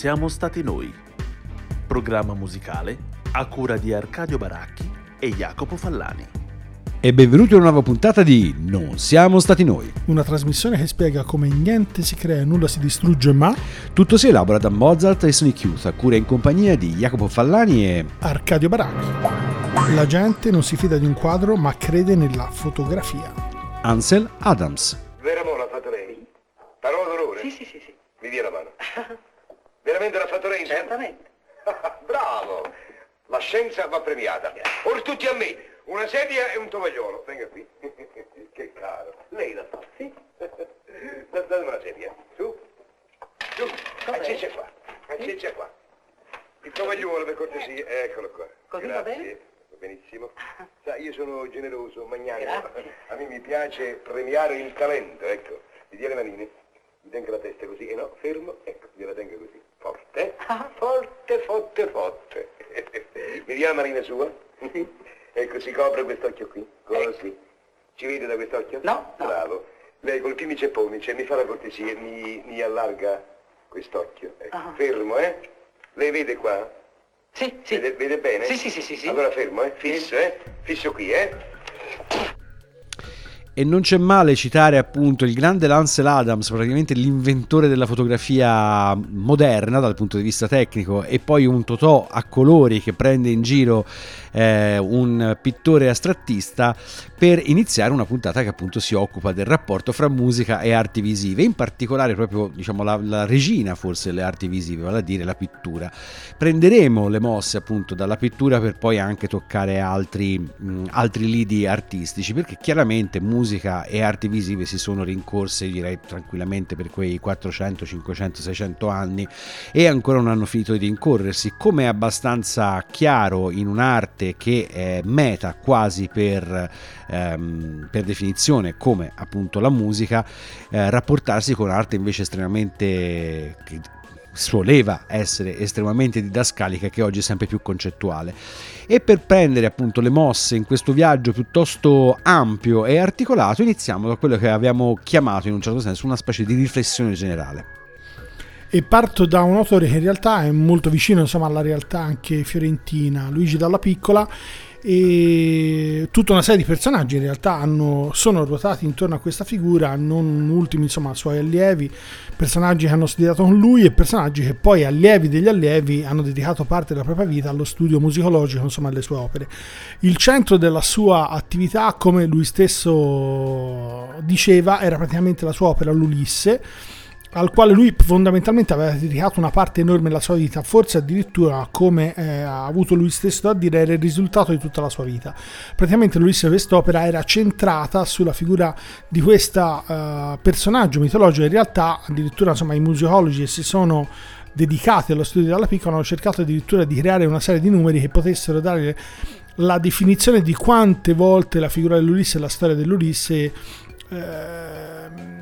siamo stati noi. Programma musicale a cura di Arcadio Baracchi e Jacopo Fallani. E benvenuti a una nuova puntata di Non siamo stati noi. Una trasmissione che spiega come niente si crea, nulla si distrugge, ma Tutto si elabora da Mozart e Sonic Youth, a cura in compagnia di Jacopo Fallani e Arcadio Baracchi. La gente non si fida di un quadro, ma crede nella fotografia. Ansel Adams. Vero amore l'ha fatto lei? Parola d'onore? Sì, sì, sì, sì. Mi dia la mano. Veramente l'ha fatto lei? Certamente. Bravo! La scienza va premiata. Ora tutti a me. Una sedia e un tovagliolo. Venga qui. che caro. Lei l'ha fatto? Sì. Datemi una sedia. Su. Su. Acceccia qua. Acceccia qua. Il tovagliolo per cortesia. Eccolo qua. Così va bene? Benissimo. Sa, io sono generoso, magnanimo. A me mi piace premiare il talento, ecco. Mi dia le manine, mi tenga la testa così, e no, fermo, ecco, gliela tenga così. Forte, Ah. forte, forte, forte. Mi dia la manina sua? ecco, si copre quest'occhio qui, così. Ci vede da quest'occhio? No, no. Bravo. Lei col primi cepponi, cioè mi fa la cortesia, mi, mi allarga quest'occhio. Ecco. Ah. Fermo, eh? Lei vede qua? Sì, sì. Vede, vede bene? Sì, sì, sì, sì, sì. Allora fermo, eh? Fisso, eh? Fisso qui, eh? E non c'è male citare appunto il grande Ansel Adams, praticamente l'inventore della fotografia moderna dal punto di vista tecnico, e poi un Totò a colori che prende in giro eh, un pittore astrattista per iniziare una puntata che appunto si occupa del rapporto fra musica e arti visive, in particolare proprio diciamo la, la regina forse delle arti visive, vale a dire la pittura. Prenderemo le mosse appunto dalla pittura per poi anche toccare altri, mh, altri lidi artistici, perché chiaramente musica e arti visive si sono rincorse direi tranquillamente per quei 400, 500, 600 anni e ancora non hanno finito di rincorrersi, come è abbastanza chiaro in un'arte che è meta quasi per, ehm, per definizione, come appunto la musica, eh, rapportarsi con arte invece estremamente soleva essere estremamente didascalica che oggi è sempre più concettuale. E per prendere appunto le mosse in questo viaggio piuttosto ampio e articolato iniziamo da quello che abbiamo chiamato in un certo senso una specie di riflessione generale E parto da un autore che in realtà è molto vicino insomma, alla realtà anche fiorentina, Luigi Dalla Piccola, e tutta una serie di personaggi in realtà hanno, sono ruotati intorno a questa figura, non ultimi insomma suoi allievi, personaggi che hanno studiato con lui e personaggi che poi allievi degli allievi hanno dedicato parte della propria vita allo studio musicologico, insomma alle sue opere. Il centro della sua attività, come lui stesso diceva, era praticamente la sua opera L'Ulisse al quale lui fondamentalmente aveva dedicato una parte enorme della sua vita, forse addirittura come eh, ha avuto lui stesso da dire era il risultato di tutta la sua vita. Praticamente l'Ulisse quest'opera era centrata sulla figura di questo personaggio mitologico, in realtà addirittura insomma i musicologi si sono dedicati allo studio della piccola hanno cercato addirittura di creare una serie di numeri che potessero dare la definizione di quante volte la figura dell'Ulisse e la storia dell'Ulisse eh,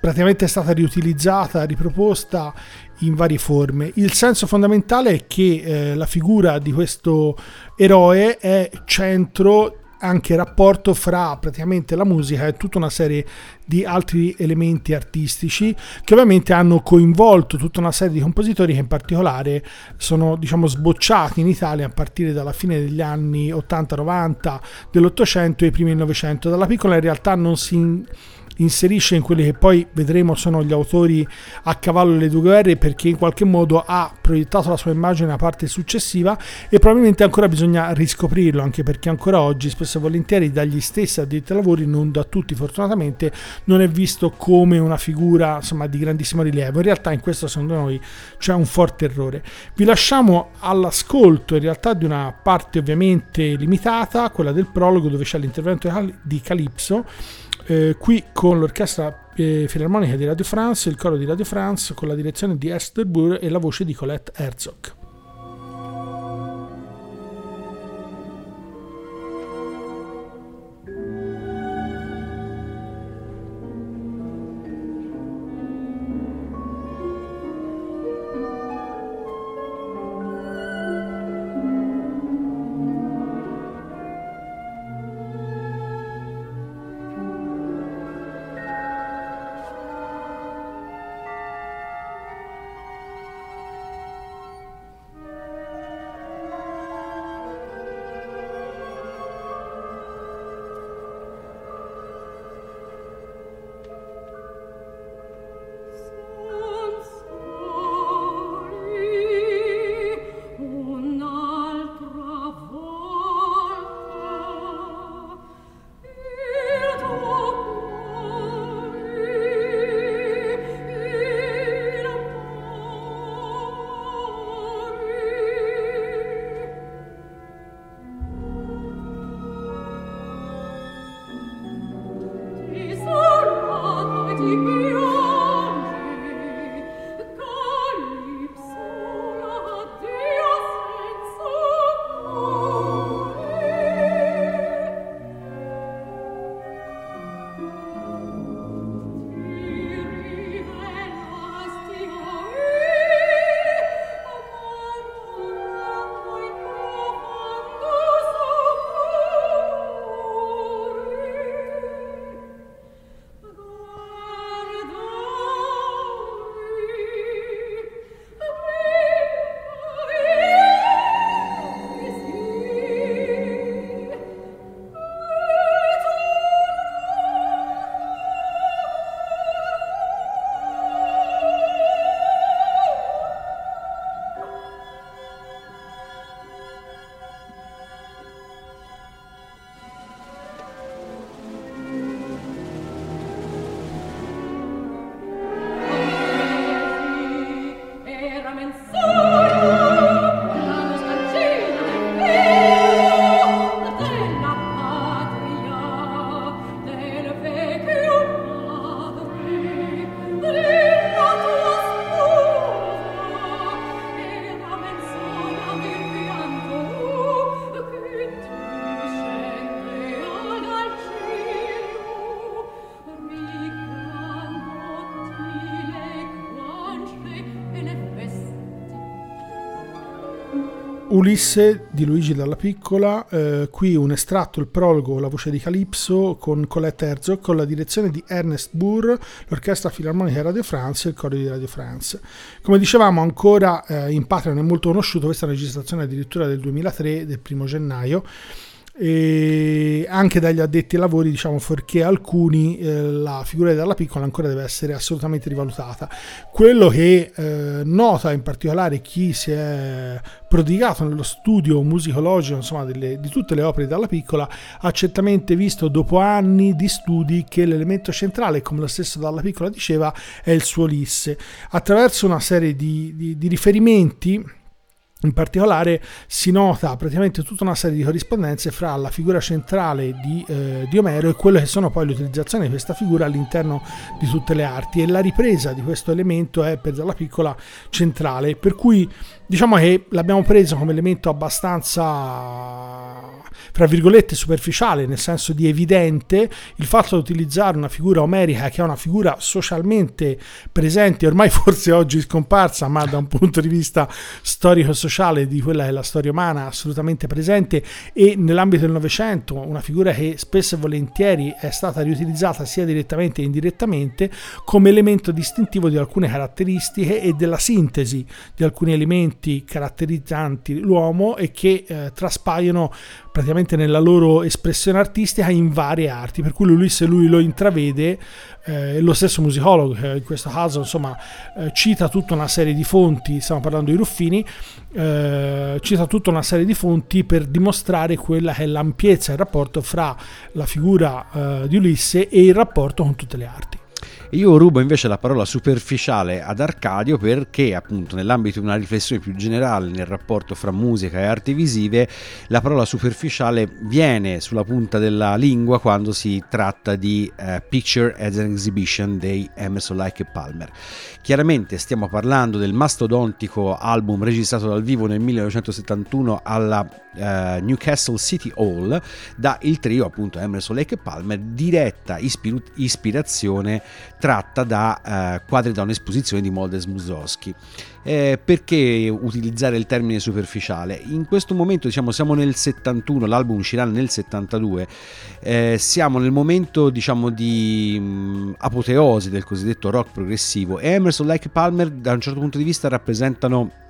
praticamente è stata riutilizzata, riproposta in varie forme. Il senso fondamentale è che eh, la figura di questo eroe è centro anche rapporto fra praticamente la musica e tutta una serie di altri elementi artistici che ovviamente hanno coinvolto tutta una serie di compositori che in particolare sono diciamo sbocciati in Italia a partire dalla fine degli anni 80-90 dell'Ottocento e i primi del Novecento. Dalla piccola in realtà non si inserisce in quelli che poi vedremo sono gli autori a cavallo delle due guerre perché in qualche modo ha proiettato la sua immagine nella parte successiva e probabilmente ancora bisogna riscoprirlo anche perché ancora oggi spesso e volentieri dagli stessi addetti ai lavori non da tutti fortunatamente non è visto come una figura insomma di grandissimo rilievo. In realtà in questo secondo noi c'è un forte errore. Vi lasciamo all'ascolto in realtà di una parte ovviamente limitata quella del prologo dove c'è l'intervento di Calypso eh, qui con l'orchestra eh, filarmonica di Radio France, il coro di Radio France con la direzione di Esther Burr e la voce di Colette Herzog. Ulisse di Luigi Dalla Piccola, eh, qui un estratto, il prologo, la voce di Calypso con Colette Herzog, con la direzione di Ernest Burr, l'Orchestra Filarmonica di Radio France e il Coro di Radio France. Come dicevamo ancora eh, in patria non è molto conosciuto, questa è registrazione addirittura del 2003, del primo gennaio, e anche dagli addetti ai lavori diciamo perché alcuni eh, la figura della piccola ancora deve essere assolutamente rivalutata. Quello che eh, nota in particolare chi si è prodigato nello studio musicologico insomma delle, di tutte le opere dalla piccola ha certamente visto dopo anni di studi che l'elemento centrale come lo stesso dalla piccola diceva è il suo Ulisse. Attraverso una serie di, di, di riferimenti in particolare si nota praticamente tutta una serie di corrispondenze fra la figura centrale di, eh, di, Omero e quello che sono poi l'utilizzazione di questa figura all'interno di tutte le arti. E la ripresa di questo elemento è per la piccola centrale. Per cui diciamo che l'abbiamo preso come elemento abbastanza fra virgolette superficiale, nel senso di evidente, il fatto di utilizzare una figura omerica che è una figura socialmente presente, ormai forse oggi scomparsa, ma da un punto di vista storico-sociale di quella che è la storia umana assolutamente presente. E nell'ambito del Novecento una figura che spesso e volentieri è stata riutilizzata sia direttamente che indirettamente come elemento distintivo di alcune caratteristiche e della sintesi di alcuni elementi caratterizzanti l'uomo e che eh, traspaiono praticamente nella loro espressione artistica in varie arti, per cui lui se lui lo intravede, eh, lo stesso musicologo che in questo caso insomma eh, cita tutta una serie di fonti, stiamo parlando di Ruffini, eh, cita tutta una serie di fonti per dimostrare quella che è l'ampiezza del rapporto fra la figura eh, di Ulisse e il rapporto con tutte le arti. Io rubo invece la parola superficiale ad Arcadio perché appunto nell'ambito di una riflessione più generale nel rapporto fra musica e arti visive la parola superficiale viene sulla punta della lingua quando si tratta di uh, Picture as an Exhibition dei Emerson Lake e Palmer. Chiaramente stiamo parlando del mastodontico album registrato dal vivo nel 1971 alla uh, Newcastle City Hall da il trio appunto Emerson Lake Palmer diretta ispir- ispirazione tratta da eh, quadri da un'esposizione di Moldes Mussorgsky. Eh, perché utilizzare il termine superficiale? In questo momento diciamo, siamo nel 71, l'album uscirà nel 72, eh, siamo nel momento diciamo, di mh, mm, apoteosi del cosiddetto rock progressivo e Emerson Like Palmer da un certo punto di vista rappresentano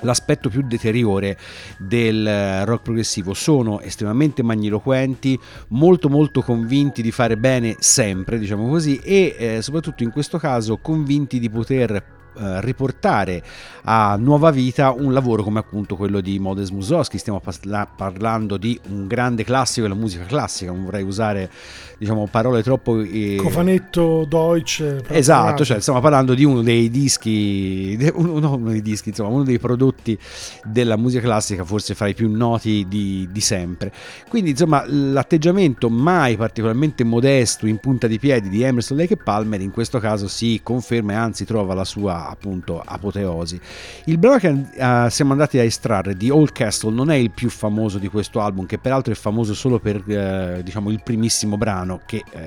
l'aspetto più deteriore del eh, rock progressivo sono estremamente magniloquenti molto molto convinti di fare bene sempre diciamo così e eh, soprattutto in questo caso convinti di poter eh, riportare a nuova vita un lavoro come appunto quello di Modest Mussorgsky. Stiamo parla- parlando di un grande classico della musica classica, non vorrei usare diciamo, parole troppo... Eh... Cofanetto Deutsch. Esatto, cioè stiamo parlando di uno dei dischi, uno, uno dei dischi, insomma, uno dei prodotti della musica classica forse fra i più noti di, di sempre. Quindi insomma l'atteggiamento mai particolarmente modesto in punta di piedi di Emerson Lake e Palmer in questo caso si conferma e anzi trova la sua appunto apoteosi. Il brano che uh, siamo andati a estrarre di Old Castle non è il più famoso di questo album, che peraltro è famoso solo per uh, diciamo il primissimo brano che uh,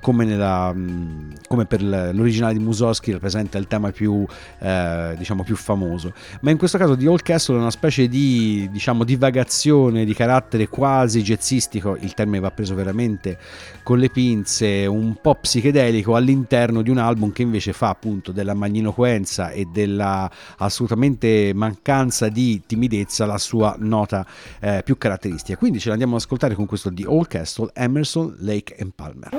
come, nella, um, come, per l'originale di Mussorgsky rappresenta il tema più, diciamo, più famoso. Ma in questo caso di Old Castle è una specie di diciamo, divagazione di carattere quasi jazzistico, il termine va preso veramente con le pinze, un po' psichedelico all'interno di un album che invece fa appunto della magninoquenza eloquenza e della assolutamente mancanza di timidezza la sua nota eh, più caratteristica. Quindi ce l'andiamo ad ascoltare con questo di Old Castle, Emerson, Lake and Palmer.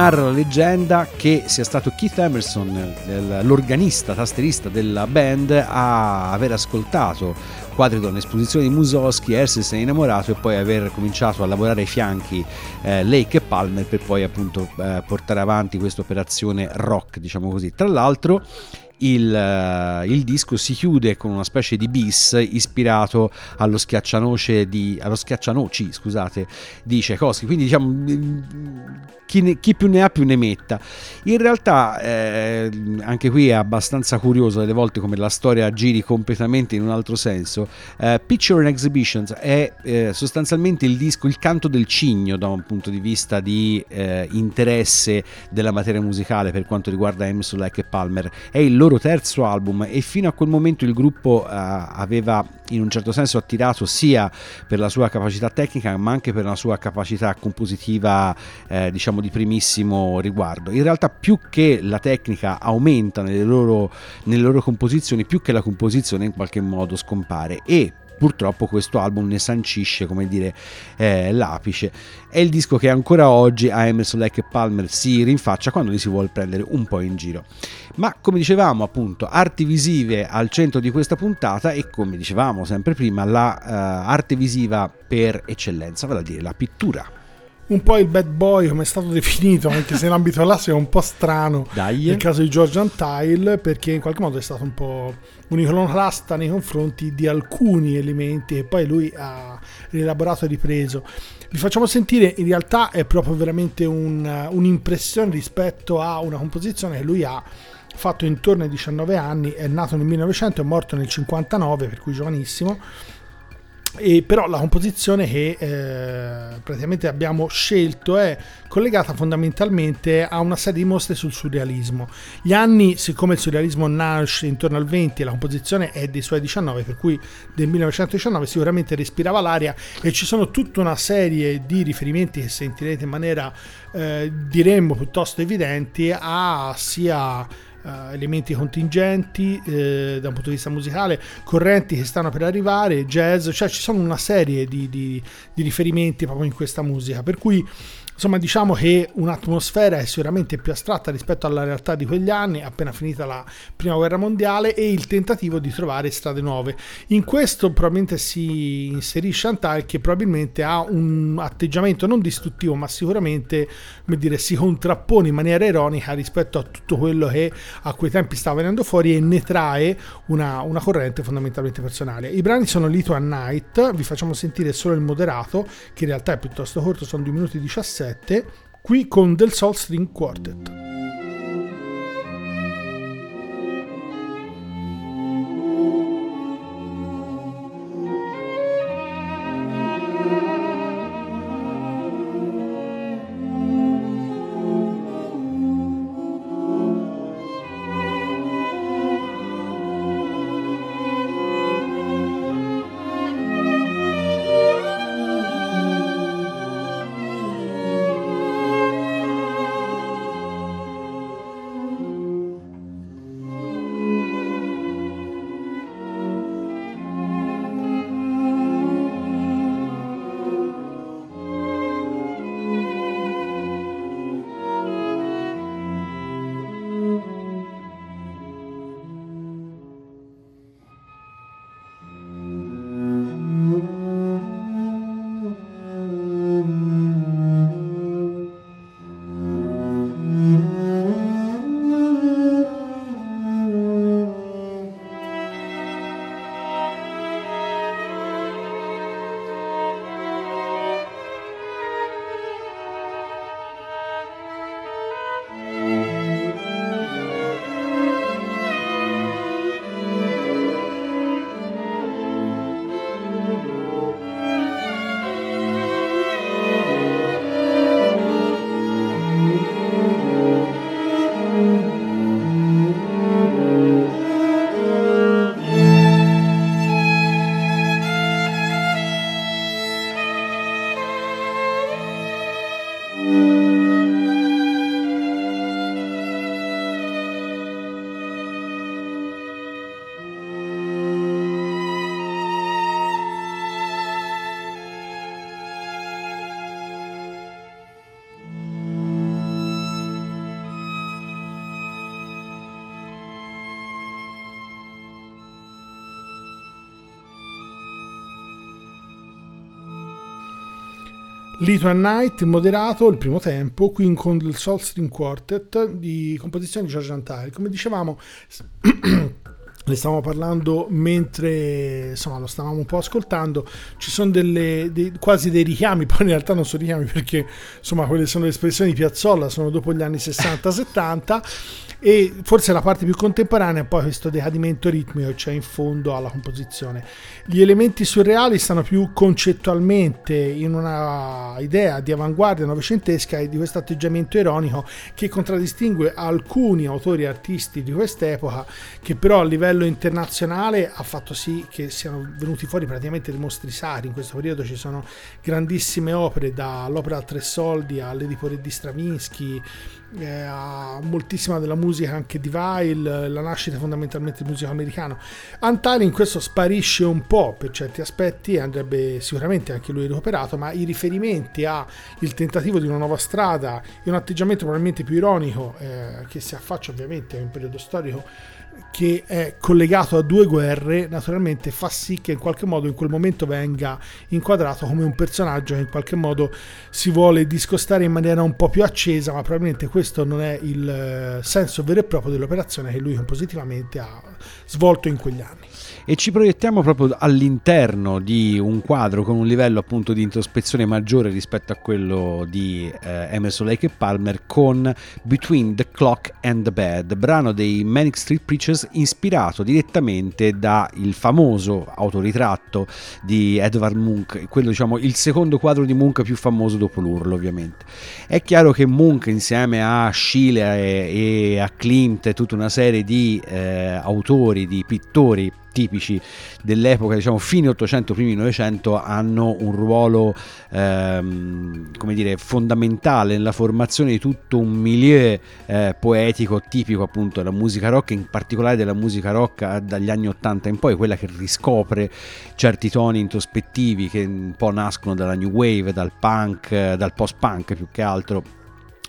Narra la leggenda che sia stato Keith Emerson, l'organista, tasterista della band, a aver ascoltato quadri da un'esposizione di Musoschi, essersi innamorato e poi aver cominciato a lavorare ai fianchi eh, Lake e Palmer per poi appunto eh, portare avanti questa operazione rock, diciamo così. Tra l'altro il, uh, il, disco si chiude con una specie di bis ispirato allo schiaccianoce di, allo schiaccianoci scusate, di Tchaikovsky quindi diciamo chi, ne, chi, più ne ha più ne metta. In realtà eh, anche qui è abbastanza curioso delle volte come la storia giri completamente in un altro senso. Eh, Picture and Exhibitions è eh, sostanzialmente il disco, il canto del cigno da un punto di vista di eh, interesse della materia musicale per quanto riguarda Emerson, Lake e Palmer. È il loro terzo album e fino a quel momento il gruppo eh, aveva in un certo senso attirato sia per la sua capacità tecnica ma anche per la sua capacità compositiva eh, diciamo di primissimo riguardo. In realtà più che la tecnica aumenta nelle loro, nelle loro composizioni più che la composizione in qualche modo scompare. E purtroppo questo album ne sancisce come dire eh, l'apice. È il disco che ancora oggi a Emerson Lake e Palmer si rinfaccia quando li si vuole prendere un po' in giro. Ma come dicevamo appunto arti visive al centro di questa puntata e come dicevamo sempre prima la uh, arte visiva per eccellenza vale a dire la pittura un po' il bad boy come è stato definito, anche se l'ambito classico è un po' strano Dai. nel caso di George Antile, perché in qualche modo è stato un po' un iconoclasta nei confronti di alcuni elementi che poi lui ha rielaborato e ripreso. Vi facciamo sentire, in realtà è proprio veramente un, un'impressione rispetto a una composizione che lui ha fatto intorno ai 19 anni, è nato nel 1900, è morto nel 59, per cui giovanissimo e però la composizione che eh, praticamente abbiamo scelto è collegata fondamentalmente a una serie di mostre sul surrealismo. Gli anni, siccome il surrealismo nasce intorno al 20 e la composizione è dei suoi 19, per cui del 1919 sicuramente respirava l'aria e ci sono tutta una serie di riferimenti che sentirete in maniera eh, diremmo piuttosto evidenti a sia uh, elementi contingenti eh, da un punto di vista musicale, correnti che stanno per arrivare, jazz, cioè ci sono una serie di, di, di riferimenti proprio in questa musica, per cui Insomma, diciamo che un'atmosfera è sicuramente più astratta rispetto alla realtà di quegli anni, appena finita la prima guerra mondiale, e il tentativo di trovare strade nuove. In questo probabilmente si inserisce Antal che probabilmente ha un atteggiamento non distruttivo, ma sicuramente come dire, si contrappone in maniera ironica rispetto a tutto quello che a quei tempi stava venendo fuori e ne trae una, una corrente fondamentalmente personale. I brani sono Lito a Night, vi facciamo sentire solo il moderato, che in realtà è piuttosto corto, sono 2 minuti 17 7, qui con Del Sol String Quartet. And Night, moderato, il primo tempo, qui con il Soul String Quartet di composizione di Giorgio Antari. Come dicevamo, ne stavamo parlando mentre insomma lo stavamo un po' ascoltando ci sono delle, dei, quasi dei richiami poi in realtà non sono richiami perché insomma quelle sono le espressioni di Piazzolla sono dopo gli anni 60-70 e forse la parte più contemporanea è poi questo decadimento ritmico che c'è in fondo alla composizione. Gli elementi surreali stanno più concettualmente in una idea di avanguardia novecentesca e di questo atteggiamento ironico che contraddistingue alcuni autori e artisti di quest'epoca che però a livello internazionale ha fatto sì che siano venuti fuori praticamente dei mostri sacri. In questo periodo ci sono grandissime opere dall'opera a tre soldi all'Edipo di Stravinsky eh, moltissima della musica anche di Vile, la nascita fondamentalmente di musica americano. Antali in questo sparisce un po' per certi aspetti, andrebbe sicuramente anche lui recuperato, ma i riferimenti a il tentativo di una nuova strada e un atteggiamento probabilmente più ironico eh, che si affaccia ovviamente a un periodo storico che è collegato a due guerre, naturalmente fa sì che in qualche modo in quel momento venga inquadrato come un personaggio che in qualche modo si vuole discostare in maniera un po' più accesa, ma probabilmente questo non è il eh, senso vero e proprio dell'operazione che lui compositivamente ha svolto in quegli anni e ci proiettiamo proprio all'interno di un quadro con un livello appunto di introspezione maggiore rispetto a quello di eh, Emerson Lake e Palmer con Between the Clock and the Bed, brano dei Manic Street Preachers ispirato direttamente dal famoso autoritratto di Edvard Munch, quello diciamo il secondo quadro di Munch più famoso dopo l'urlo ovviamente. È chiaro che Munch insieme a Schiele e, a Klimt e tutta una serie di eh, autori, di pittori tipici dell'epoca, diciamo fine 800, primi 900, hanno un ruolo ehm, come dire, fondamentale nella formazione di tutto un milieu eh, poetico tipico appunto della musica rock, in particolare della musica rock dagli anni 80 in poi, quella che riscopre certi toni introspettivi che un po' nascono dalla new wave, dal punk, dal post punk più che altro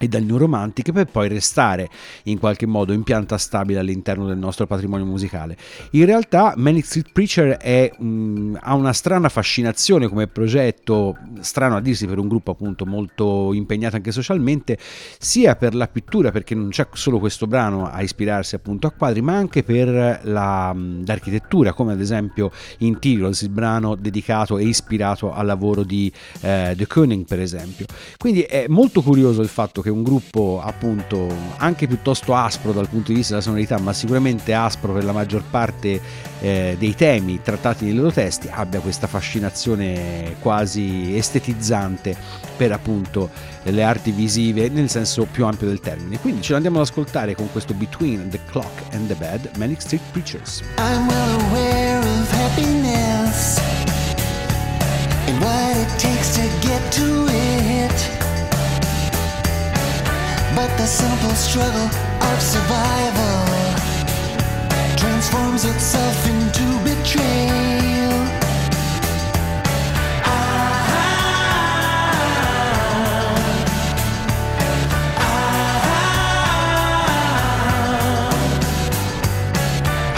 e dal New Romantic per poi restare in qualche modo in pianta stabile all'interno del nostro patrimonio musicale. In realtà Manic Street Preacher è, um, ha una strana fascinazione come progetto, strano a dirsi per un gruppo appunto molto impegnato anche socialmente, sia per la pittura perché non c'è solo questo brano a ispirarsi appunto a quadri, ma anche per la, l'architettura, come ad esempio in Tirol's, il brano dedicato e ispirato al lavoro di eh, The Koenig per esempio. Quindi è molto curioso il fatto che un gruppo appunto anche piuttosto aspro dal punto di vista della sonorità, ma sicuramente aspro per la maggior parte eh, dei temi trattati nei loro testi, abbia questa fascinazione quasi estetizzante per appunto le arti visive nel senso più ampio del termine. Quindi ce l'andiamo ad ascoltare con questo Between the Clock and the Bed, Manic Street Preachers. I'm well aware simple struggle of survival transforms itself into betrayal.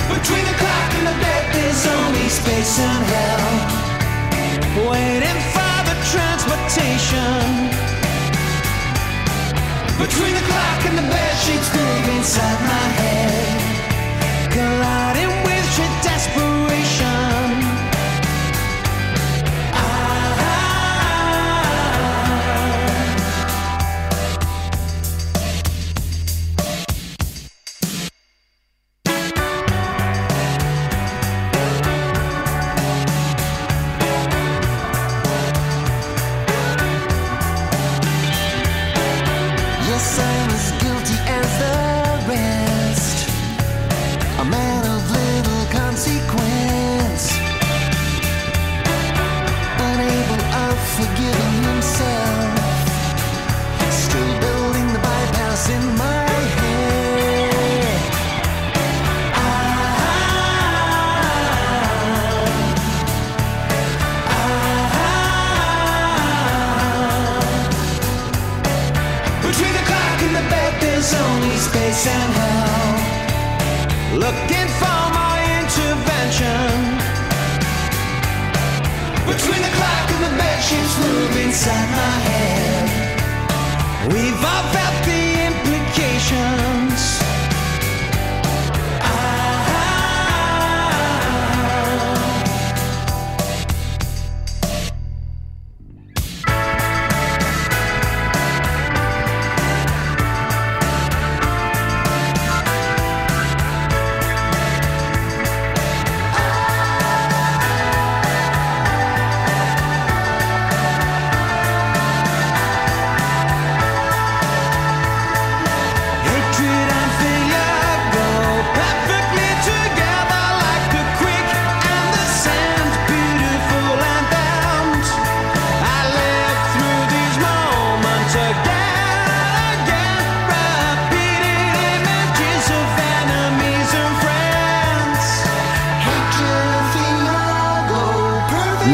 Between the clock and the bed, there's only space and hell. Waiting for the transportation. Between the clock and the bed sheets live inside my head. Colliding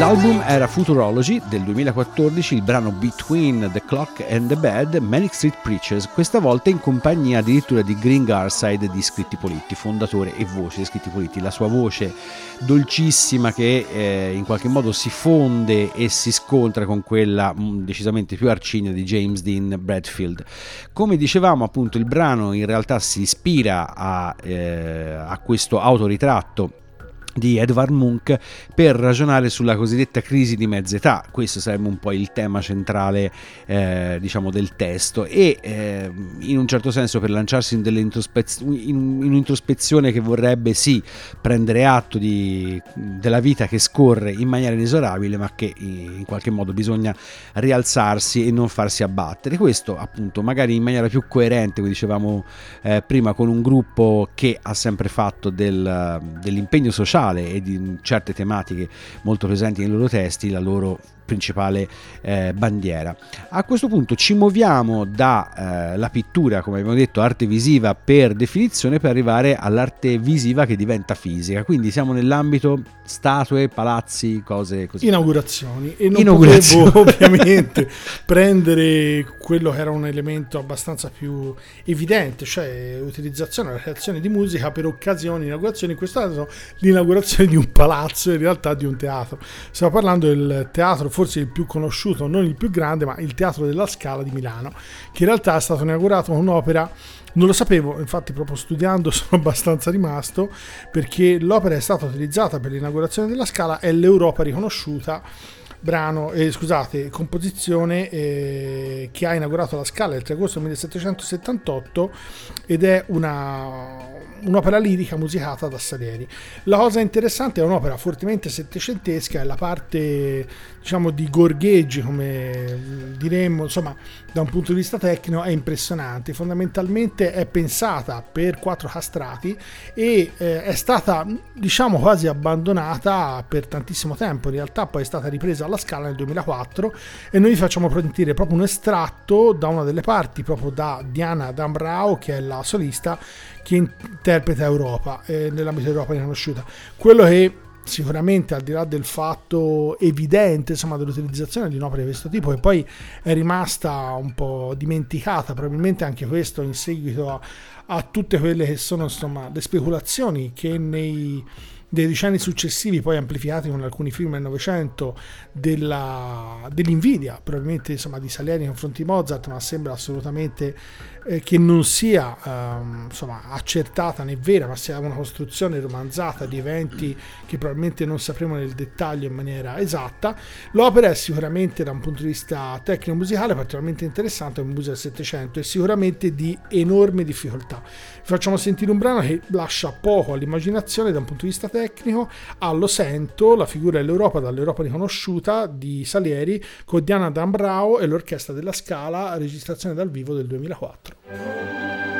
L'album era Futurology del 2014, il brano Between the Clock and the Bed, Manic Street Preachers, questa volta in compagnia addirittura di Green Garside di Scritti Politti, fondatore e voce di Scritti Politti, la sua voce dolcissima che eh, in qualche modo si fonde e si scontra con quella mm, decisamente più arcigna di James Dean Bradfield. Come dicevamo appunto il brano in realtà si ispira a, eh, a questo autoritratto di Edvard Munch per ragionare sulla cosiddetta crisi di mezza età. Questo sarebbe un po' il tema centrale, eh, diciamo, del testo e eh, in un certo senso per lanciarsi in, introspez- in, in un'introspezione che vorrebbe sì prendere atto di- della vita che scorre in maniera inesorabile, ma che in qualche modo bisogna rialzarsi e non farsi abbattere. Questo appunto magari in maniera più coerente, come dicevamo eh, prima, con un gruppo che ha sempre fatto del- dell'impegno sociale e di certe tematiche molto presenti nei loro testi la loro principale eh, bandiera. A questo punto ci muoviamo dalla pittura, come abbiamo detto, arte visiva per definizione, per arrivare all'arte visiva che diventa fisica. Quindi siamo nell'ambito statue, palazzi, cose così. inaugurazioni e non Inaugurazioni. potevo ovviamente prendere quello che era un elemento abbastanza più evidente, cioè l'utilizzazione, la creazione di musica per occasioni, inaugurazioni, in questo caso l'inaugurazione di un palazzo, in realtà di un teatro. Stiamo parlando del teatro forse il più conosciuto, non il più grande, ma il Teatro della Scala di Milano, che in realtà è stato inaugurato un'opera non lo sapevo, infatti proprio studiando sono abbastanza rimasto perché l'opera è stata utilizzata per l'inaugurazione della Scala, è l'Europa riconosciuta brano, eh, scusate, composizione eh, che ha inaugurato la Scala il 3 agosto 1778 ed è una, un'opera lirica musicata da Salieri. La cosa interessante è un'opera fortemente settecentesca, è la parte diciamo di gorgheggi come diremmo, insomma da un punto di vista tecnico è impressionante, fondamentalmente è pensata per quattro castrati e eh, è stata diciamo quasi abbandonata per tantissimo tempo, in realtà poi è stata ripresa alla scala nel 2004 e noi vi facciamo sentire proprio un estratto da una delle parti, proprio da Diana Dambrao che è la solista che interpreta Europa, eh, nell'ambito Europa riconosciuta. Quello che sicuramente al di là del fatto evidente insomma, dell'utilizzazione di un'opera di questo tipo che poi è rimasta un po' dimenticata probabilmente anche questo in seguito a, a tutte quelle che sono insomma le speculazioni che nei dei decenni successivi, poi amplificati con alcuni film del Novecento, dell'invidia, probabilmente insomma, di Salieri nei confronti di Mozart, ma sembra assolutamente eh, che non sia ehm, insomma, accertata né vera, ma sia una costruzione romanzata di eventi che probabilmente non sapremo nel dettaglio in maniera esatta. L'opera è sicuramente da un punto di vista tecnico-musicale particolarmente interessante, è un museo del Settecento e sicuramente di enorme difficoltà. Vi facciamo sentire un brano che lascia poco all'immaginazione da un punto di vista tecnico, allo sento, la figura dell'Europa dall'Europa riconosciuta di Salieri con Diana Dambrao e l'orchestra della Scala, registrazione dal vivo del 2004. Thank you.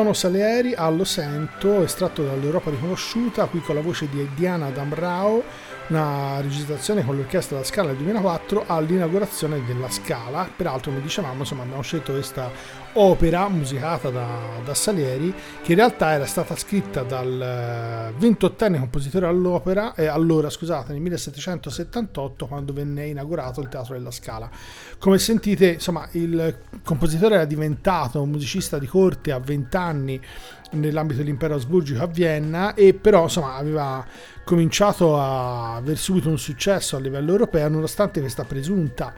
Antonio Salieri allo Sento, estratto dall'Europa riconosciuta, qui con la voce di Diana Dambrao, una registrazione con l'orchestra della Scala del 2004 all'inaugurazione della Scala. Peraltro, come dicevamo, insomma, abbiamo scelto questa opera musicata da, da Salieri, che in realtà era stata scritta dal 28enne compositore all'opera, eh, allora scusate, nel 1778, quando venne inaugurato il Teatro della Scala. Come sentite, insomma, il compositore era diventato un musicista di corte a 20 anni nell'ambito dell'impero asburgico a Vienna e però insomma aveva cominciato a aver subito un successo a livello europeo nonostante questa presunta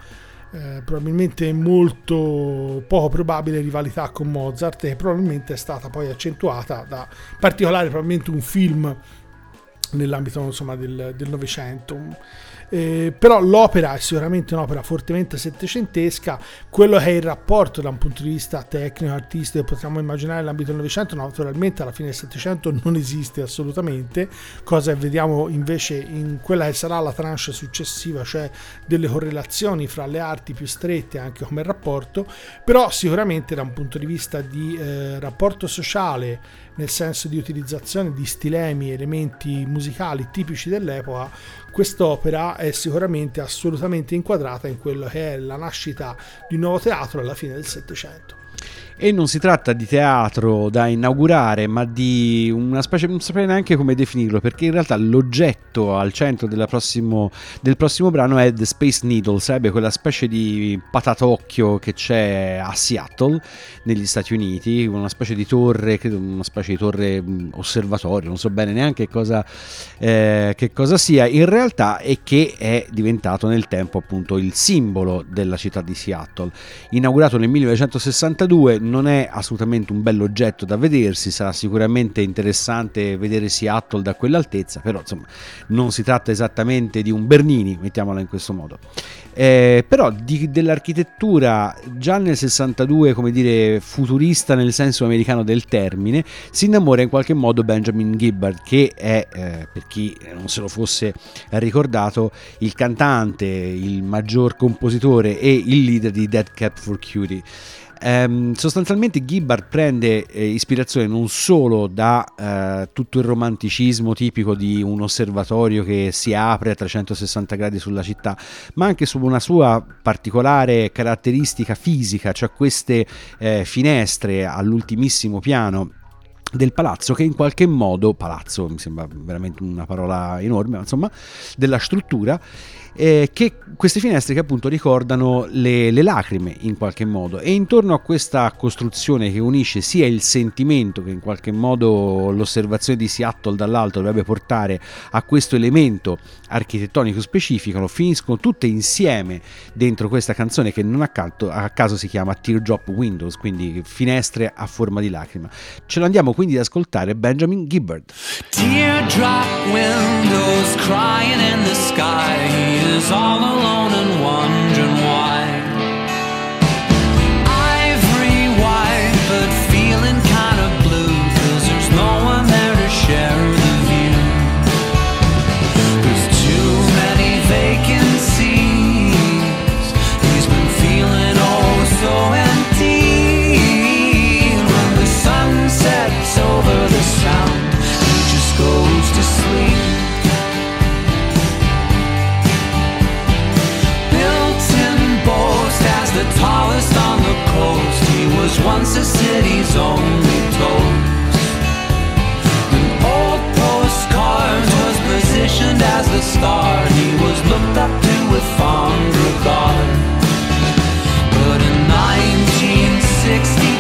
eh, probabilmente molto poco probabile rivalità con Mozart che probabilmente è stata poi accentuata da particolare probabilmente un film nell'ambito insomma, del Novecento eh, però l'opera è sicuramente un'opera fortemente settecentesca, quello che è il rapporto da un punto di vista tecnico, artistico, potremmo immaginare nell'ambito del Novecento, naturalmente alla fine del Settecento non esiste assolutamente, cosa che vediamo invece in quella che sarà la tranche successiva, cioè delle correlazioni fra le arti più strette anche come rapporto, però sicuramente da un punto di vista di eh, rapporto sociale, nel senso di utilizzazione di stilemi, elementi musicali tipici dell'epoca, quest'opera è sicuramente assolutamente inquadrata in quello che è la nascita di un nuovo teatro alla fine del Settecento e non si tratta di teatro da inaugurare, ma di una specie, non saprei neanche come definirlo, perché in realtà l'oggetto al centro prossimo, del prossimo brano è The Space Needle, sarebbe quella specie di patatocchio che c'è a Seattle, negli Stati Uniti, una specie di torre, credo una specie di torre osservatorio, non so bene neanche cosa, eh, che cosa sia, in realtà è che è diventato nel tempo appunto il simbolo della città di Seattle. Inaugurato nel 1962, non è assolutamente un bell'oggetto da vedersi, sarà sicuramente interessante vedere Seattle da quell'altezza, però insomma non si tratta esattamente di un Bernini, mettiamola in questo modo. Eh, però di, dell'architettura già nel 62, come dire, futurista nel senso americano del termine, si innamora in qualche modo Benjamin Gibbard, che è, eh, per chi non se lo fosse ricordato, il cantante, il maggior compositore e il leader di Dead Cat for Cutie. Ehm, sostanzialmente Gibbard prende eh, ispirazione non solo da eh, tutto il romanticismo tipico di un osservatorio che si apre a 360 gradi sulla città, ma anche su una sua particolare caratteristica fisica, cioè queste eh, finestre all'ultimissimo piano del palazzo che in qualche modo, palazzo mi sembra veramente una parola enorme, ma insomma, della struttura eh, che queste finestre che appunto ricordano le, le, lacrime in qualche modo. E intorno a questa costruzione che unisce sia il sentimento che in qualche modo l'osservazione di Seattle dall'alto dovrebbe portare a questo elemento architettonico specifico finiscono tutte insieme dentro questa canzone che non a, canto, a caso si chiama Teardrop Windows quindi finestre a forma di lacrima. Ce lo andiamo quindi ad ascoltare Benjamin Gibbard. Teardrop windows crying in the sky is all alone was once a city's only toast. An old postcard was positioned as the star. He was looked up to with fond regard. But in 1962,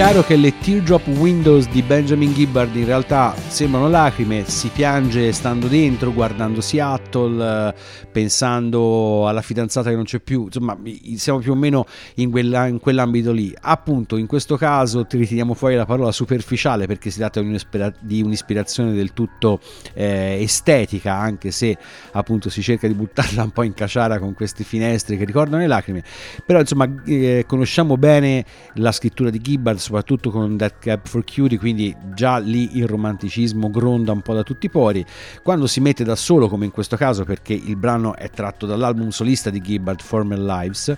Chiaro che le teardrop windows di Benjamin Gibbard in realtà sembrano lacrime, si piange stando dentro, guardando Seattle, eh, pensando alla fidanzata che non c'è più, insomma siamo più o meno in, quella- in quell'ambito lì. Appunto in questo caso ti ritiriamo fuori la parola superficiale perché si tratta di un'ispirazione del tutto eh, estetica, anche se appunto si cerca di buttarla un po' in caciara con queste finestre che ricordano le lacrime, però insomma eh, conosciamo bene la scrittura di Gibbard soprattutto con That Cab for Cutie quindi già lì il romanticismo gronda un po' da tutti i pori. Quando si mette da solo come in questo caso perché il brano è tratto dall'album solista di Gibbard Former Lives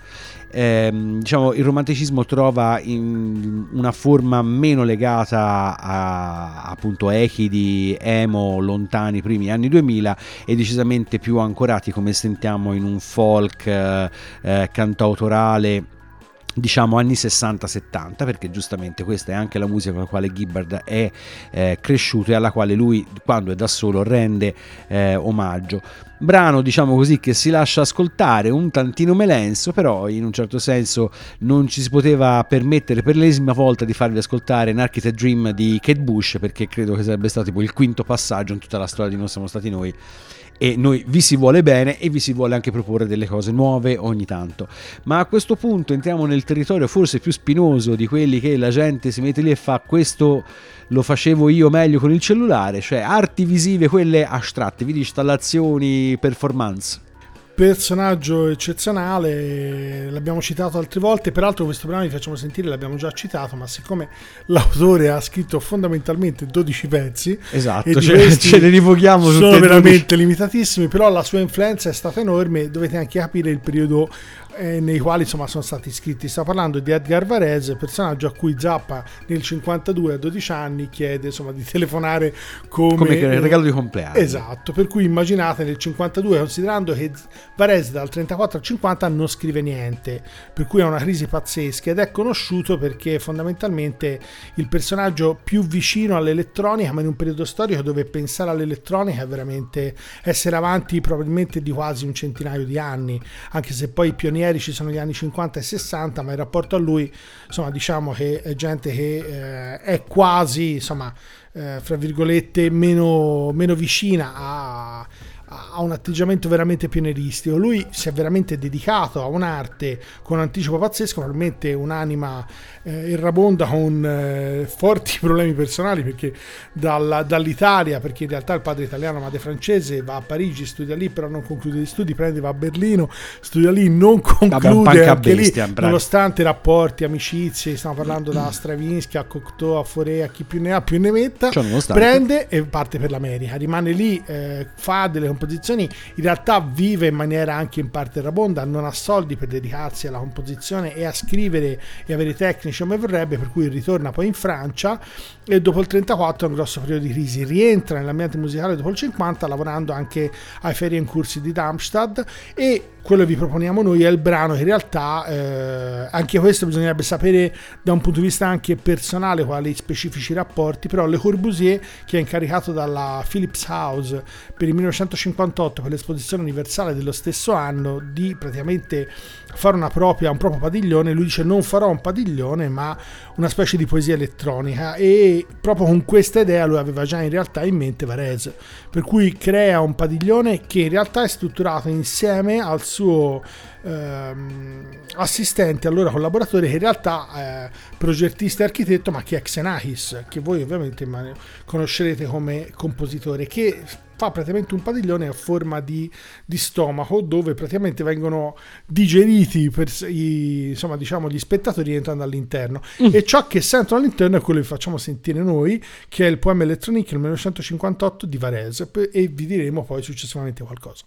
ehm, diciamo il romanticismo trova una forma meno legata a appunto echi di emo lontani primi anni 2000 e decisamente più ancorati come sentiamo in un folk eh, eh, cantautorale diciamo anni 60-70 perché giustamente questa è anche la musica con la quale Gibbard è eh, cresciuto e alla quale lui quando è da solo rende eh, omaggio. Brano diciamo così che si lascia ascoltare un tantino melenso però in un certo senso non ci si poteva permettere per l'esima volta di farvi ascoltare An Architect Dream di Kate Bush perché credo che sarebbe stato tipo il quinto passaggio in tutta la storia di Non siamo stati noi e noi vi si vuole bene e vi si vuole anche proporre delle cose nuove ogni tanto. Ma a questo punto entriamo nel territorio forse più spinoso di quelli che la gente si mette lì e fa questo lo facevo io meglio con il cellulare, cioè arti visive quelle astratte, vedi installazioni, performance personaggio eccezionale, l'abbiamo citato altre volte, peraltro questo brano vi facciamo sentire, l'abbiamo già citato, ma siccome l'autore ha scritto fondamentalmente 12 pezzi, esatto, cioè, ce ne rivochiamo sono veramente limitatissimi, però la sua influenza è stata enorme, dovete anche capire il periodo eh, nei quali insomma sono stati iscritti. Sto parlando di Edgar Varese, personaggio a cui Zappa nel 52 a 12 anni chiede insomma di telefonare come, come il regalo di compleanno. Esatto, per cui immaginate nel 52 considerando che Varese dal 34 al 50 non scrive niente, per cui ha una crisi pazzesca ed è conosciuto perché fondamentalmente il personaggio più vicino all'elettronica, ma in un periodo storico dove pensare all'elettronica è veramente essere avanti probabilmente di quasi un centinaio di anni, anche se poi i pionieri pionieri ci sono gli anni 50 e 60, ma in rapporto a lui, insomma, diciamo che è gente che eh, è quasi, insomma, eh, fra virgolette, meno, meno vicina a ha un atteggiamento veramente pionieristico. Lui si è veramente dedicato a un'arte con un anticipo pazzesco, probabilmente un'anima eh, errabonda con eh, forti problemi personali perché dalla, dall'Italia, perché in realtà il padre è italiano, madre francese, va a Parigi, studia lì, però non conclude gli studi, prende, va a Berlino, studia lì, non conclude anche bestia, lì, nonostante rapporti, amicizie, stiamo parlando da Stravinsky a Cocteau, a Foré, a chi più ne ha più ne metta, cioè, prende e parte per l'America, rimane lì, eh, fa delle composizioni, in realtà vive in maniera anche in parte errabonda, non ha soldi per dedicarsi alla composizione e a scrivere e avere tecnici tecnici come vorrebbe, per cui ritorna poi in Francia e dopo il 34 è un grosso periodo di crisi, rientra nell'ambiente musicale dopo il 50 lavorando anche ai Ferienkursi di Darmstadt e quello che vi proponiamo noi è il brano che in realtà eh, anche questo bisognerebbe sapere da un punto di vista anche personale quali specifici rapporti però Le Corbusier che è incaricato dalla Philips House per il 1958 per l'esposizione universale dello stesso anno di praticamente fare una propria, un proprio padiglione lui dice non farò un padiglione ma una specie di poesia elettronica. E proprio con questa idea lui aveva già in realtà in mente Varese per cui crea un padiglione che in realtà è strutturato insieme al suo ehm, assistente, allora collaboratore, che in realtà è progettista e architetto, ma che è Xenakis, che voi ovviamente conoscerete come compositore, che fa praticamente un padiglione a forma di, di stomaco dove praticamente vengono digeriti per i, insomma, diciamo, gli spettatori entrando all'interno mm. e ciò che sentono all'interno è quello che facciamo sentire noi che è il poema Electronic del 1958 di Varese e vi diremo poi successivamente qualcosa.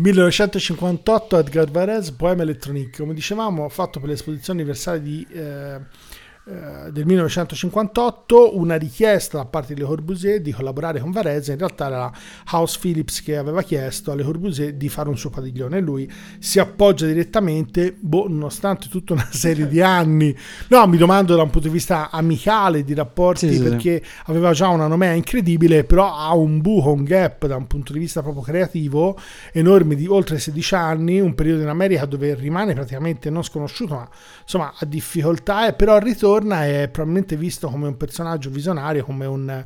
1958 Edgar Varese, Poema Electronique, come dicevamo, fatto per l'esposizione universale di, eh, eh, del 1958, una richiesta da parte di Le Corbusier di collaborare con Varese, in realtà era House Phillips che aveva chiesto a Le Corbusier di fare un suo padiglione. E lui si appoggia direttamente, boh, nonostante tutta una serie di anni, no, mi domando da un punto di vista amicale, di rapporti, Sì, sì, sì. perché aveva già una nomea incredibile, però ha un buco, un gap da un punto di vista proprio creativo enorme di oltre 16 anni, un periodo in America dove rimane praticamente non sconosciuto, ma insomma ha difficoltà, e però ritorna e è probabilmente visto come un personaggio visionario, come un,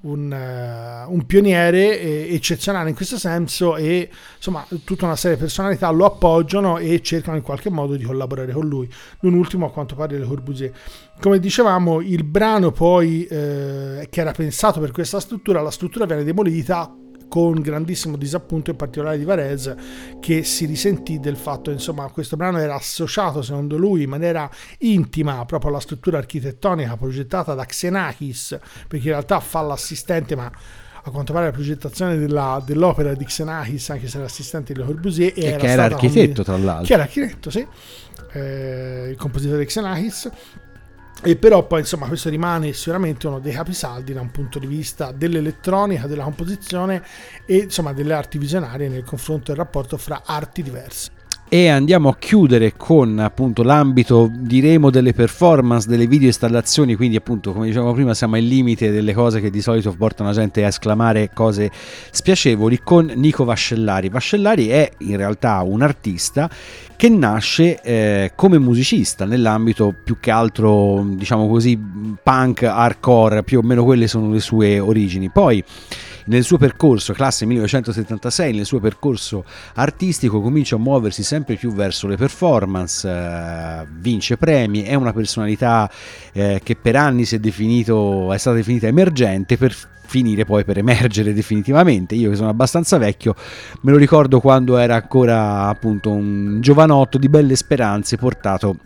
un, eh, un pioniere eccezionale in questo senso e insomma tutta una serie di personalità lo appoggiano e cercano in qualche modo di collaborare con lui. Non ultimo a quanto pare Le Corbusier. Come dicevamo, il brano poi eh, che era pensato per questa struttura, la struttura viene demolita con grandissimo disappunto in particolare di Varese che si risentì del fatto insomma questo brano era associato secondo lui in maniera intima proprio alla struttura architettonica progettata da Xenakis perché in realtà fa l'assistente ma a quanto pare la progettazione della- dell'opera di Xenakis anche se era assistente di Le Corbusier e era che era architetto, combin- tra l'altro. che era architetto sì eh, il compositore Xenakis e però poi insomma questo rimane sicuramente uno dei capisaldi da un punto di vista dell'elettronica, della composizione e insomma delle arti visionarie nel confronto del rapporto fra arti diverse. E andiamo a chiudere con appunto l'ambito diremo delle performance delle video installazioni. Quindi appunto come dicevamo prima siamo al limite delle cose che di solito portano la gente a esclamare cose spiacevoli con Nico Vascellari. Vascellari è in realtà un artista che nasce eh, come musicista nell'ambito più che altro diciamo così punk hardcore più o meno quelle sono le sue origini. Poi nel suo percorso, classe 1976, nel suo percorso artistico comincia a muoversi sempre più verso le performance, eh, vince premi, è una personalità eh, che per anni è, definito, è stata definita emergente per finire poi per emergere definitivamente. Io che sono abbastanza vecchio me lo ricordo quando era ancora appunto un giovanotto di belle speranze portato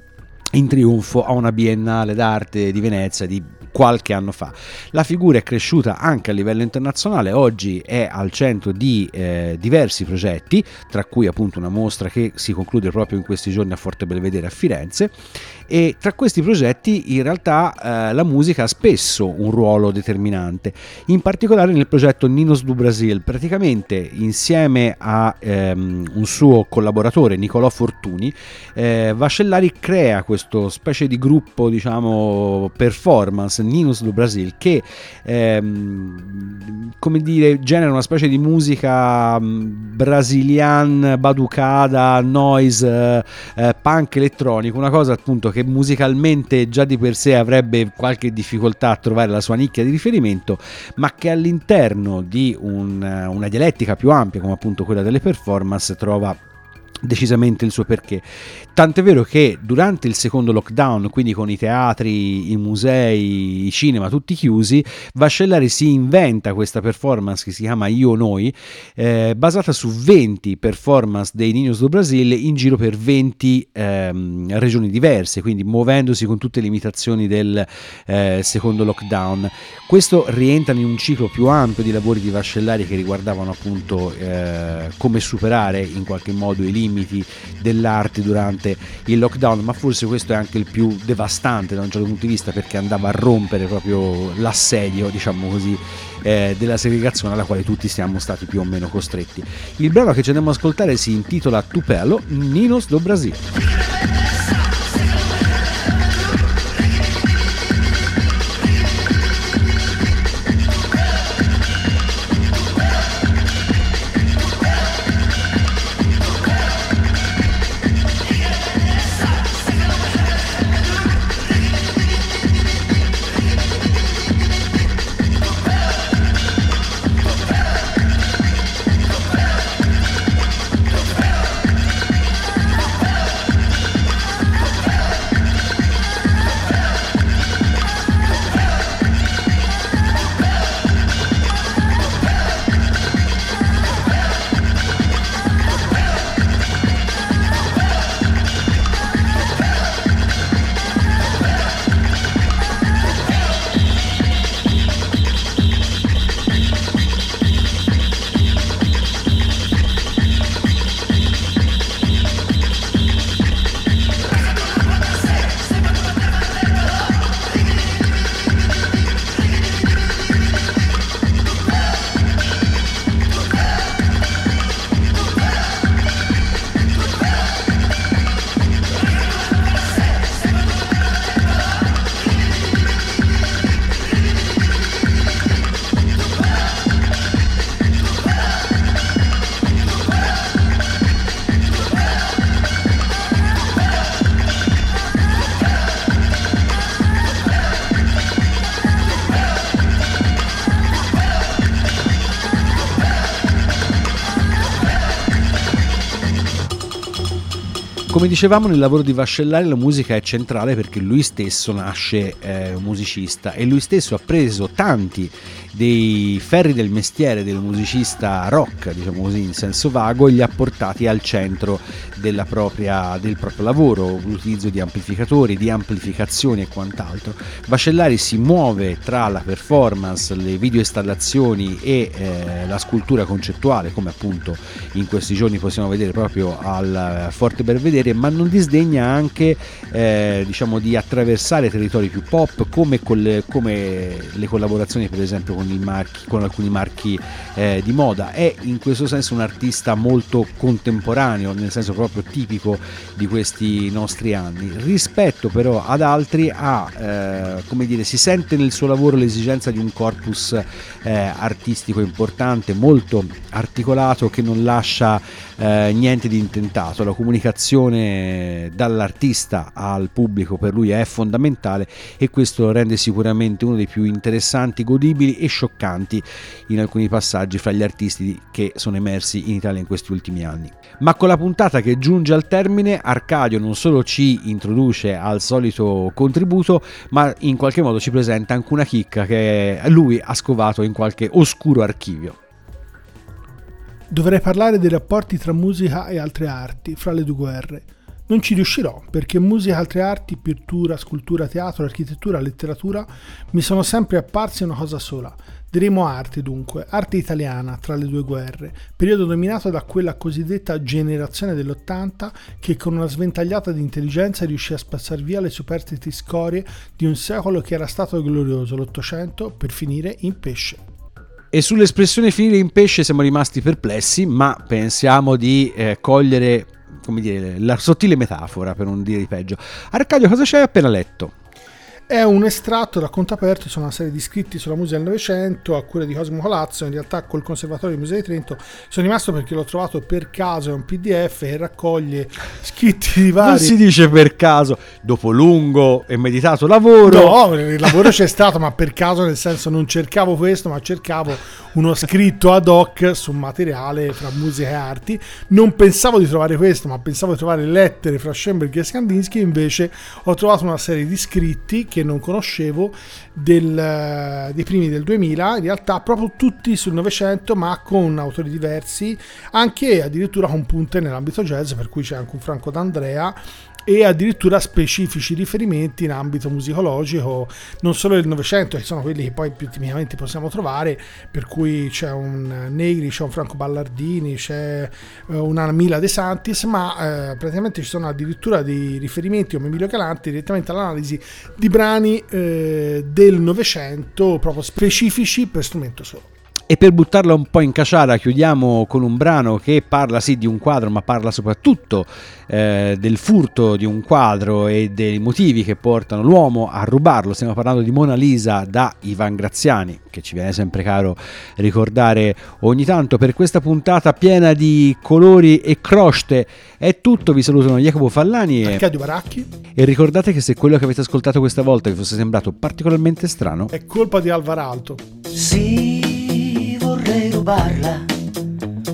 in trionfo a una biennale d'arte di Venezia di qualche anno fa. La figura è cresciuta anche a livello internazionale, oggi è al centro di eh, diversi progetti, tra cui appunto una mostra che si conclude proprio in questi giorni a Forte Belvedere a Firenze e tra questi progetti in realtà eh, la musica ha spesso un ruolo determinante, in particolare nel progetto Ninos do Brasil, praticamente insieme a ehm, un suo collaboratore Nicolò Fortuni, eh, Vascellari crea questo specie di gruppo diciamo performance Ninos do Brasil che ehm, come dire genera una specie di musica mh, brasilian, baducada, noise, eh, punk elettronico, una cosa appunto che musicalmente già di per sé avrebbe qualche difficoltà a trovare la sua nicchia di riferimento, ma che all'interno di un- una dialettica più ampia come appunto quella delle performance trova decisamente il suo perché. Tant'è vero che durante il secondo lockdown, quindi con i teatri, i musei, i cinema tutti chiusi, Vascellari si inventa questa performance che si chiama Io Noi, eh, basata su 20 performance dei Niños do Brasil in giro per 20 ehm, regioni diverse, quindi muovendosi con tutte le limitazioni del eh, secondo lockdown. Questo rientra in un ciclo più ampio di lavori di Vascellari che riguardavano appunto eh, come superare in qualche modo i limiti dell'arte durante il lockdown, ma forse questo è anche il più devastante da un certo punto di vista perché andava a rompere proprio l'assedio, diciamo così, eh, della segregazione alla quale tutti siamo stati più o meno costretti. Il brano che ci andiamo ad ascoltare si intitola Tupelo Ninos do Brasil. Come dicevamo nel lavoro di Vascellari la musica è centrale perché lui stesso nasce eh, musicista e lui stesso ha preso tanti dei ferri del mestiere del musicista rock, diciamo così in senso vago, e li ha portati al centro propria, del proprio lavoro, l'utilizzo di amplificatori, di amplificazioni e quant'altro. Vascellari si muove tra la performance, le videoinstallazioni e eh, la scultura concettuale, come appunto in questi giorni possiamo vedere proprio al Forte Belvedere, ma non disdegna anche eh, diciamo, di attraversare territori più pop come, le, come le collaborazioni per esempio con, marchi, con alcuni marchi eh, di moda. È in questo senso un artista molto contemporaneo, nel senso proprio tipico di questi nostri anni. Rispetto però ad altri ha, eh, come dire, si sente nel suo lavoro l'esigenza di un corpus eh, artistico importante, molto articolato, che non lascia eh, niente di intentato. La comunicazione dall'artista al pubblico per lui è fondamentale e questo lo rende sicuramente uno dei più interessanti, godibili e scioccanti in alcuni passaggi fra gli artisti che sono emersi in Italia in questi ultimi anni. Ma con la puntata che giunge al termine, Arcadio non solo ci introduce al solito contributo, ma in qualche modo ci presenta anche una chicca che lui ha scovato in qualche oscuro archivio. Dovrei parlare dei rapporti tra musica e altre arti, fra le due guerre. Non ci riuscirò, perché musica, altre arti, pittura, scultura, teatro, architettura, letteratura mi sono sempre apparsi una cosa sola. Diremo arte dunque, arte italiana tra le due guerre, periodo dominato da quella cosiddetta generazione dell'80 che con una sventagliata di intelligenza riuscì a spazzar via le superstiti scorie di un secolo che era stato glorioso, l'Ottocento, per finire in pesce. E sull'espressione finire in pesce siamo rimasti perplessi, ma pensiamo di eh, cogliere come dire, la sottile metafora, per non dire di peggio. Arcadio, cosa ci hai appena letto? È un estratto da conto aperto, sono una serie di scritti sulla musica del Novecento a cura di Cosimo Colazzo, in realtà col Conservatorio del Museo di Trento. Sono rimasto perché l'ho trovato per caso, è un PDF che raccoglie scritti di vari... Non si dice per caso, dopo lungo e meditato lavoro... No, il lavoro c'è stato, ma per caso nel senso non cercavo questo, ma cercavo uno scritto ad hoc su materiale fra musica e arti. Non pensavo di trovare questo, ma pensavo di trovare lettere fra Schoenberg e Skandinsky, invece ho trovato una serie di scritti che che non conoscevo del, dei primi del 2000, in realtà proprio tutti sul Novecento, ma con autori diversi, anche addirittura con punte nell'ambito jazz, per cui c'è anche un Franco D'Andrea e addirittura specifici riferimenti in ambito musicologico, non solo del Novecento, che sono quelli che poi più timidamente possiamo trovare, per cui c'è un Negri, c'è un Franco Ballardini, c'è eh, una Mila De Santis, ma eh, praticamente ci sono addirittura dei riferimenti come Emilio Calanti direttamente all'analisi di brani eh, del Novecento proprio specifici per strumento solo. E per buttarla un po' in caciara chiudiamo con un brano che parla sì di un quadro, ma parla soprattutto eh, del furto di un quadro e dei motivi che portano l'uomo a rubarlo. Stiamo parlando di Mona Lisa da Ivan Graziani, che ci viene sempre caro ricordare ogni tanto. Per questa puntata piena di colori e croste è tutto. Vi salutano Jacopo Fallani e Arcadio Baracchi. E ricordate che se quello che avete ascoltato questa volta vi fosse sembrato particolarmente strano, è colpa di Alvaralto. Sì rubarla,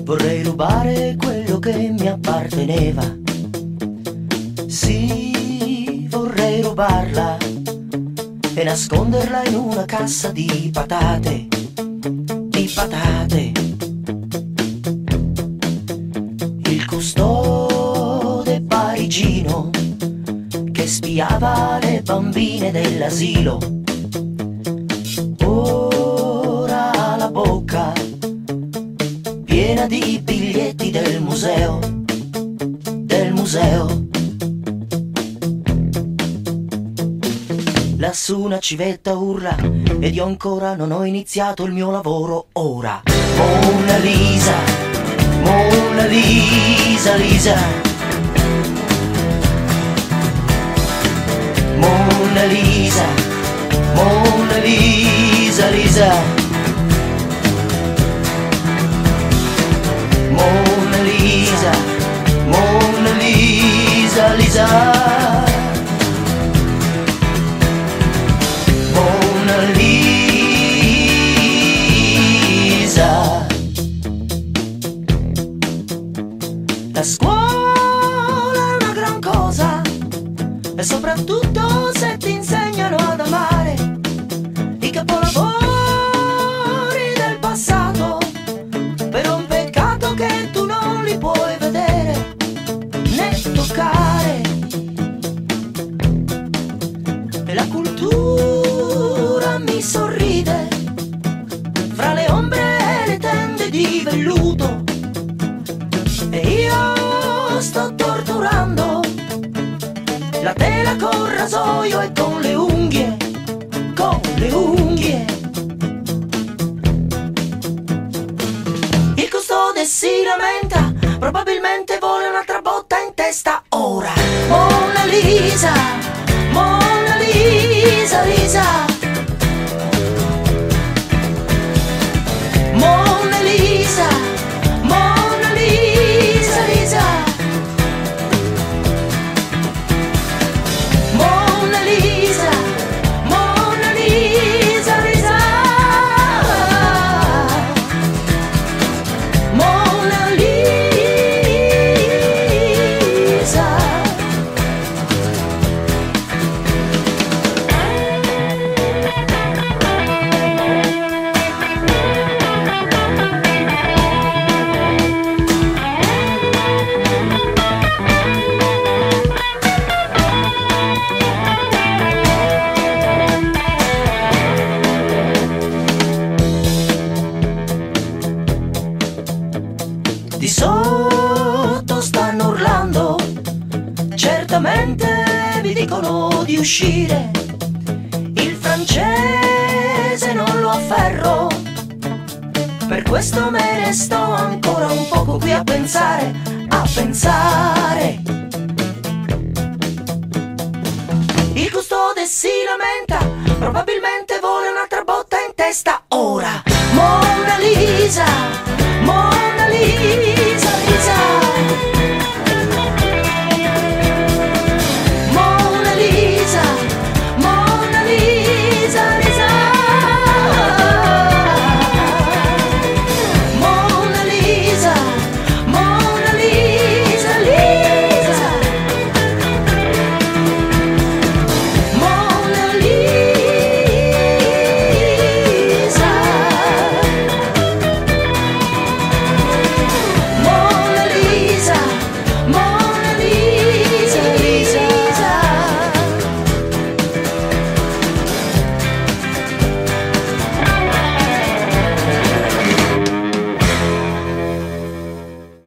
vorrei rubare quello che mi apparteneva. Sì, vorrei rubarla e nasconderla in una cassa di patate, di patate. Il custode parigino che spiava le bambine dell'asilo. Di biglietti del museo, del museo. Lassù una civetta urla ed io ancora non ho iniziato il mio lavoro ora. Mona Lisa, Mona Lisa, Lisa. Mona Lisa, Mona Lisa, Lisa. Mona Lisa, Mona Lisa, Lisa. La scuola è una gran e soprattutto se